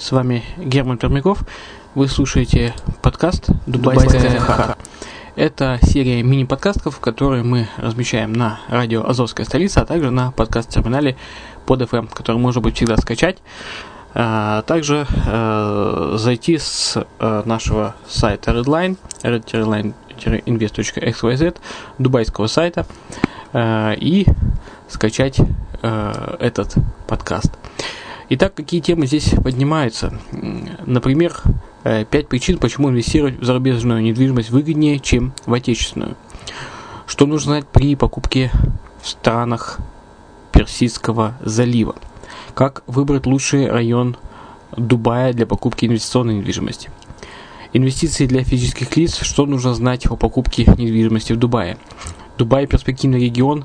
с вами Герман Пермяков. Вы слушаете подкаст «Дубайская ха». Это серия мини-подкастов, которые мы размещаем на радио «Азовская столица», а также на подкаст-терминале под FM, который можно будет всегда скачать. А также э, зайти с э, нашего сайта Redline, redline-invest.xyz, дубайского сайта, э, и скачать э, этот подкаст. Итак, какие темы здесь поднимаются? Например, э, пять причин, почему инвестировать в зарубежную недвижимость выгоднее, чем в отечественную. Что нужно знать при покупке в странах Персидского залива? Как выбрать лучший район Дубая для покупки инвестиционной недвижимости? Инвестиции для физических лиц. Что нужно знать о покупке недвижимости в Дубае? Дубай – перспективный регион,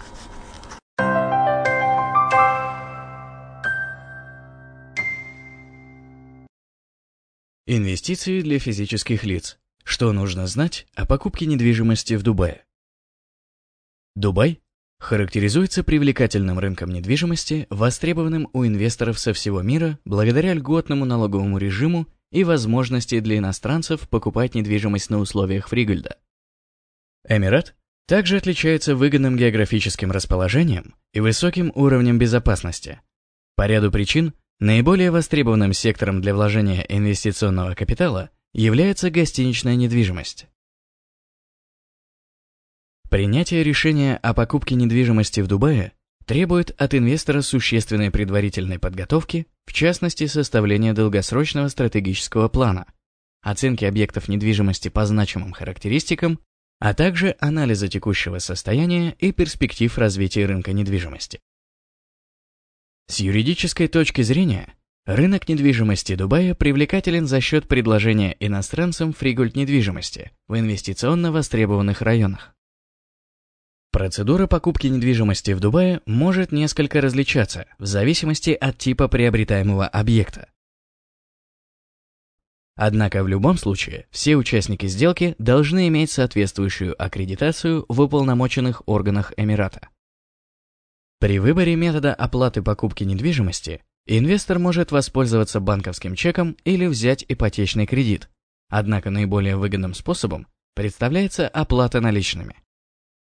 Инвестиции для физических лиц. Что нужно знать о покупке недвижимости в Дубае? Дубай характеризуется привлекательным рынком недвижимости, востребованным у инвесторов со всего мира благодаря льготному налоговому режиму и возможности для иностранцев покупать недвижимость на условиях Фригольда. Эмират также отличается выгодным географическим расположением и высоким уровнем безопасности. По ряду причин наиболее востребованным сектором для вложения инвестиционного капитала является гостиничная недвижимость. Принятие решения о покупке недвижимости в Дубае требует от инвестора существенной предварительной подготовки, в частности составления долгосрочного стратегического плана, оценки объектов недвижимости по значимым характеристикам, а также анализа текущего состояния и перспектив развития рынка недвижимости. С юридической точки зрения, рынок недвижимости Дубая привлекателен за счет предложения иностранцам фригольд недвижимости в инвестиционно востребованных районах. Процедура покупки недвижимости в Дубае может несколько различаться в зависимости от типа приобретаемого объекта. Однако в любом случае все участники сделки должны иметь соответствующую аккредитацию в уполномоченных органах Эмирата. При выборе метода оплаты покупки недвижимости инвестор может воспользоваться банковским чеком или взять ипотечный кредит, однако наиболее выгодным способом представляется оплата наличными.